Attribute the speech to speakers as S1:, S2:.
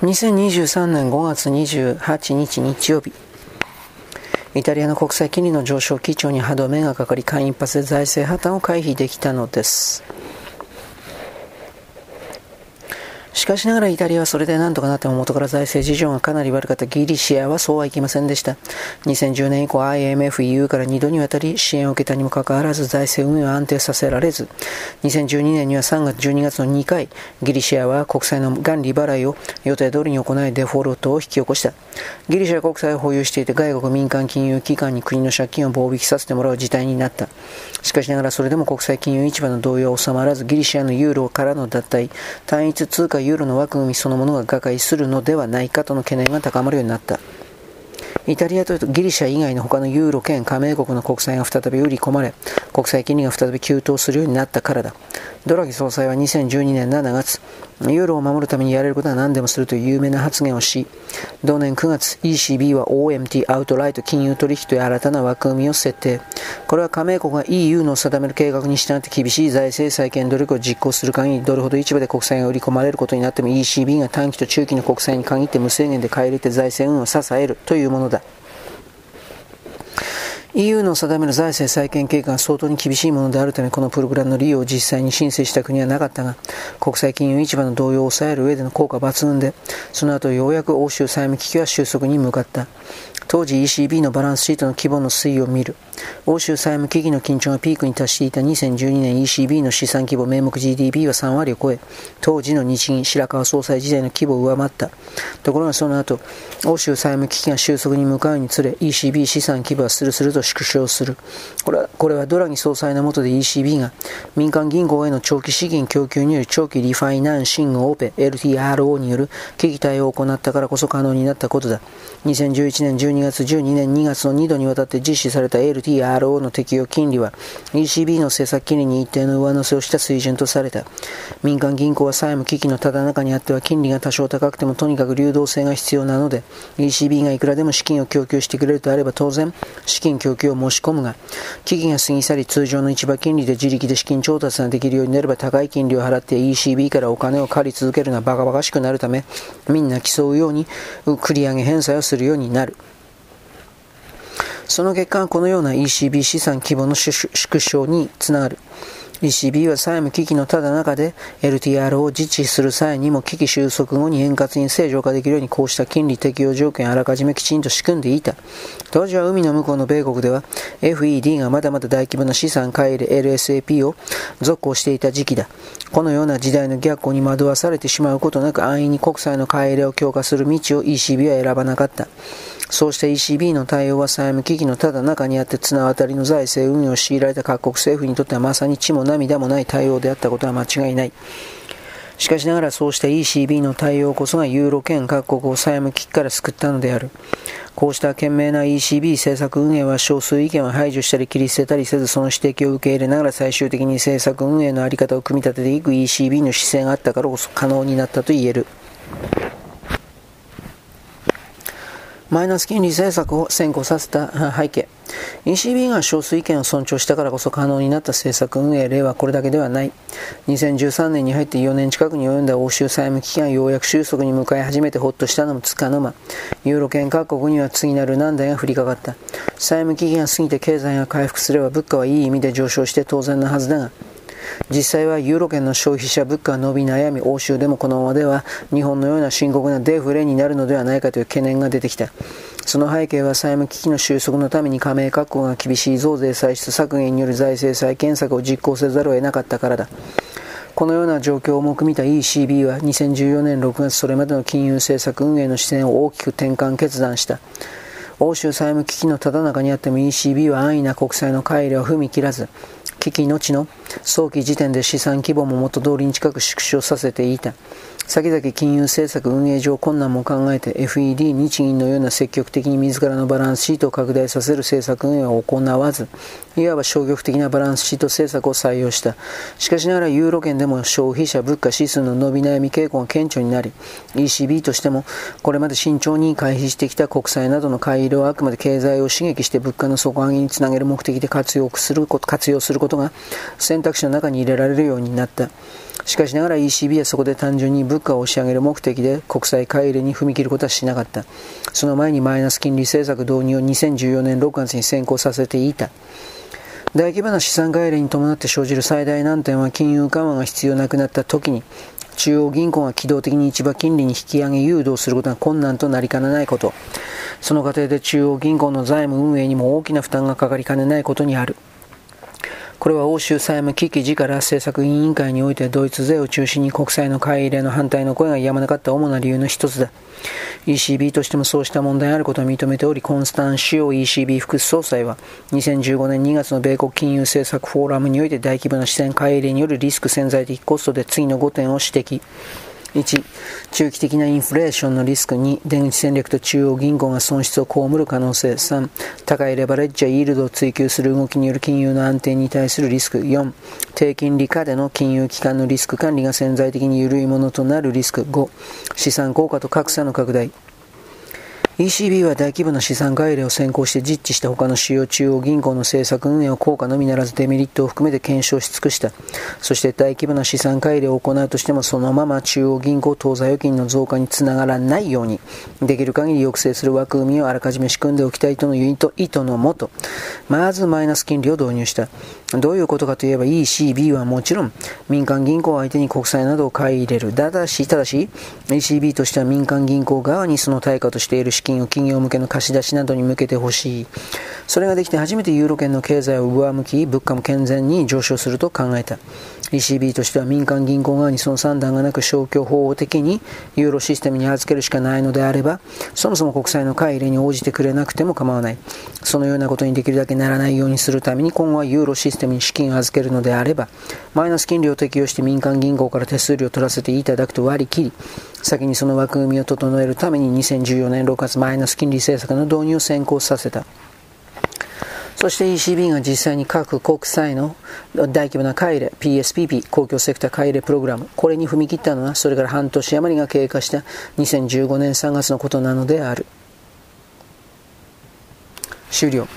S1: 2023年5月28日日曜日。イタリアの国際金利の上昇基調に歯止めがかかり間一髪で財政破綻を回避できたのです。しかしながらイタリアはそれで何とかなっても元から財政事情がかなり悪かったギリシアはそうはいきませんでした。2010年以降 IMF、EU から2度にわたり支援を受けたにもかかわらず財政運営を安定させられず、2012年には3月、12月の2回、ギリシアは国債の元利払いを予定通りに行いデフォルトを引き起こした。ギリシャ国債を保有していて外国民間金融機関に国の借金を棒引させてもらう事態になった。しかしながらそれでも国際金融市場の動揺は収まらずギリシアのユーロからの脱退、単一通貨の枠組みそのものが瓦解するのではないかとの懸念が高まるようになった。イタリアとギリシャ以外の他のユーロ圏加盟国の国債が再び売り込まれ、国際金利が再び急騰するようになったからだ。ドラギ総裁は2012年7月、ユーロを守るためにやれることは何でもするという有名な発言をし、同年9月、ECB は OMT アウトライト金融取引という新たな枠組みを設定。これは加盟国が EU の定める計画に従って厳しい財政再建努力を実行する限り、どれほど市場で国債が売り込まれることになっても ECB が短期と中期の国債に限って無制限で買い入れて財政運を支えるというものだ。EU の定める財政再建計画が相当に厳しいものであるため、このプログラムの利用を実際に申請した国はなかったが、国際金融市場の動揺を抑える上での効果抜群で、その後ようやく欧州債務危機は収束に向かった。当時 ECB のバランスシートの規模の推移を見る。欧州債務危機の緊張がピークに達していた2012年 ECB の資産規模名目 GDP は3割を超え、当時の日銀白川総裁時代の規模を上回った。ところがその後、欧州債務危機が収束に向かうにつれ、ECB 資産規模はスルスルと縮小する。これはこれはドラギ総裁の下で ECB が民間銀行への長期資金供給による長期リファイナンシングオペ LTRO による危機対応を行ったからこそ可能になったことだ。2011年12 2月12年2月の2度にわたって実施された LTRO の適用金利は ECB の政策金利に一定の上乗せをした水準とされた。民間銀行は債務危機のただ中にあっては金利が多少高くてもとにかく流動性が必要なので ECB がいくらでも資金を供給してくれるとあれば当然資金供給を申し込むが期限が過ぎ去り通常の市場金利で自力で資金調達ができるようになれば高い金利を払って ECB からお金を借り続けるのはバカバカしくなるためみんな競うように繰り上げ返済をするようになる。その結果、このような ECB 資産規模の縮小につながる。ECB は債務危機のただ中で LTR を実施する際にも危機収束後に円滑に正常化できるようにこうした金利適用条件をあらかじめきちんと仕組んでいた。当時は海の向こうの米国では FED がまだまだ大規模な資産買い入れ LSAP を続行していた時期だ。このような時代の逆行に惑わされてしまうことなく安易に国債の買い入れを強化する道を ECB は選ばなかった。そうした ECB の対応は債務危機のただ中にあって綱渡りの財政運営を強いられた各国政府にとってはまさに血も涙もない対応であったことは間違いない。しかしながらそうした ECB の対応こそがユーロ圏各国を債務危機から救ったのである。こうした懸命な ECB 政策運営は少数意見を排除したり切り捨てたりせずその指摘を受け入れながら最終的に政策運営の在り方を組み立てていく ECB の姿勢があったからこそ可能になったと言える。マイナス金利政策を先行させた背景。ECB が少数意見を尊重したからこそ可能になった政策運営例はこれだけではない。2013年に入って4年近くに及んだ欧州債務危機がようやく収束に向かい始めてほっとしたのもつかの間。ユーロ圏各国には次なる難題が降りかかった。債務危機が過ぎて経済が回復すれば物価はいい意味で上昇して当然なはずだが、実際はユーロ圏の消費者物価が伸び悩み、欧州でもこのままでは日本のような深刻なデフレになるのではないかという懸念が出てきた。その背景は債務危機の収束のために加盟各国が厳しい増税歳出削減による財政再建策を実行せざるを得なかったからだ。このような状況を重く見た ECB は2014年6月それまでの金融政策運営の視線を大きく転換決断した。欧州債務危機のただ中にあっても ECB は安易な国債の改良を踏み切らず、危機のちの早期時点で資産規模も元通りに近く縮小させていた。先々金融政策運営上困難も考えて FED 日銀のような積極的に自らのバランスシートを拡大させる政策運営を行わずいわば消極的なバランスシート政策を採用した。しかしながらユーロ圏でも消費者物価指数の伸び悩み傾向が顕著になり ECB としてもこれまで慎重に回避してきた国債などの買い入れをあくまで経済を刺激して物価の底上げにつなげる目的で活用すること活用することが選択肢の中に入れられるようになった。しかしながら ECB はそこで単純に物価を押し上げる目的で国債買い入れに踏み切ることはしなかった。その前にマイナス金利政策導入を2014年6月に先行させていた。大規模な資産外入に伴って生じる最大難点は金融緩和が必要なくなった時に中央銀行が機動的に市場金利に引き上げ誘導することが困難となりかねないことその過程で中央銀行の財務運営にも大きな負担がかかりかねないことにあるこれは欧州債務危機時から政策委員会においてドイツ勢を中心に国債の買い入れの反対の声がやまなかった主な理由の一つだ ECB としてもそうした問題があることを認めており、コンスタンシオ ECB 副総裁は、2015年2月の米国金融政策フォーラムにおいて大規模な資産買い入れによるリスク潜在的コストで次の5点を指摘。1、中期的なインフレーションのリスク2、出口戦略と中央銀行が損失を被る可能性。3、高いレバレッジやイールドを追求する動きによる金融の安定に対するリスク。4、低金利下での金融機関のリスク管理が潜在的に緩いものとなるリスク。5、資産効果と格差の拡大。ECB は大規模な資産外入を先行して実地した他の主要中央銀行の政策運営を効果のみならずデメリットを含めて検証し尽くした。そして大規模な資産改良を行うとしてもそのまま中央銀行当座預金の増加につながらないようにできる限り抑制する枠組みをあらかじめ仕組んでおきたいとの意図のもと、まずマイナス金利を導入した。どういうことかといえば ECB はもちろん民間銀行相手に国債などを買い入れる。ただし、ただし ECB としては民間銀行側にその対価としている資金金を企業向けの貸し出しなどに向けてほしい。それができて初めてユーロ圏の経済を上向き、物価も健全に上昇すると考えた。ECB としては民間銀行側にその算段がなく消去法的にユーロシステムに預けるしかないのであれば、そもそも国債の買い入れに応じてくれなくても構わない。そのようなことにできるだけならないようにするために今後はユーロシステムに資金を預けるのであれば、マイナス金利を適用して民間銀行から手数料を取らせていただくと割り切り、先にその枠組みを整えるために2014年6月マイナス金利政策の導入を先行させた。そして ECB が実際に各国債の大規模な買い入れ、PSPP、公共セクター買い入れプログラム、これに踏み切ったのは、それから半年余りが経過した2015年3月のことなのである。終了。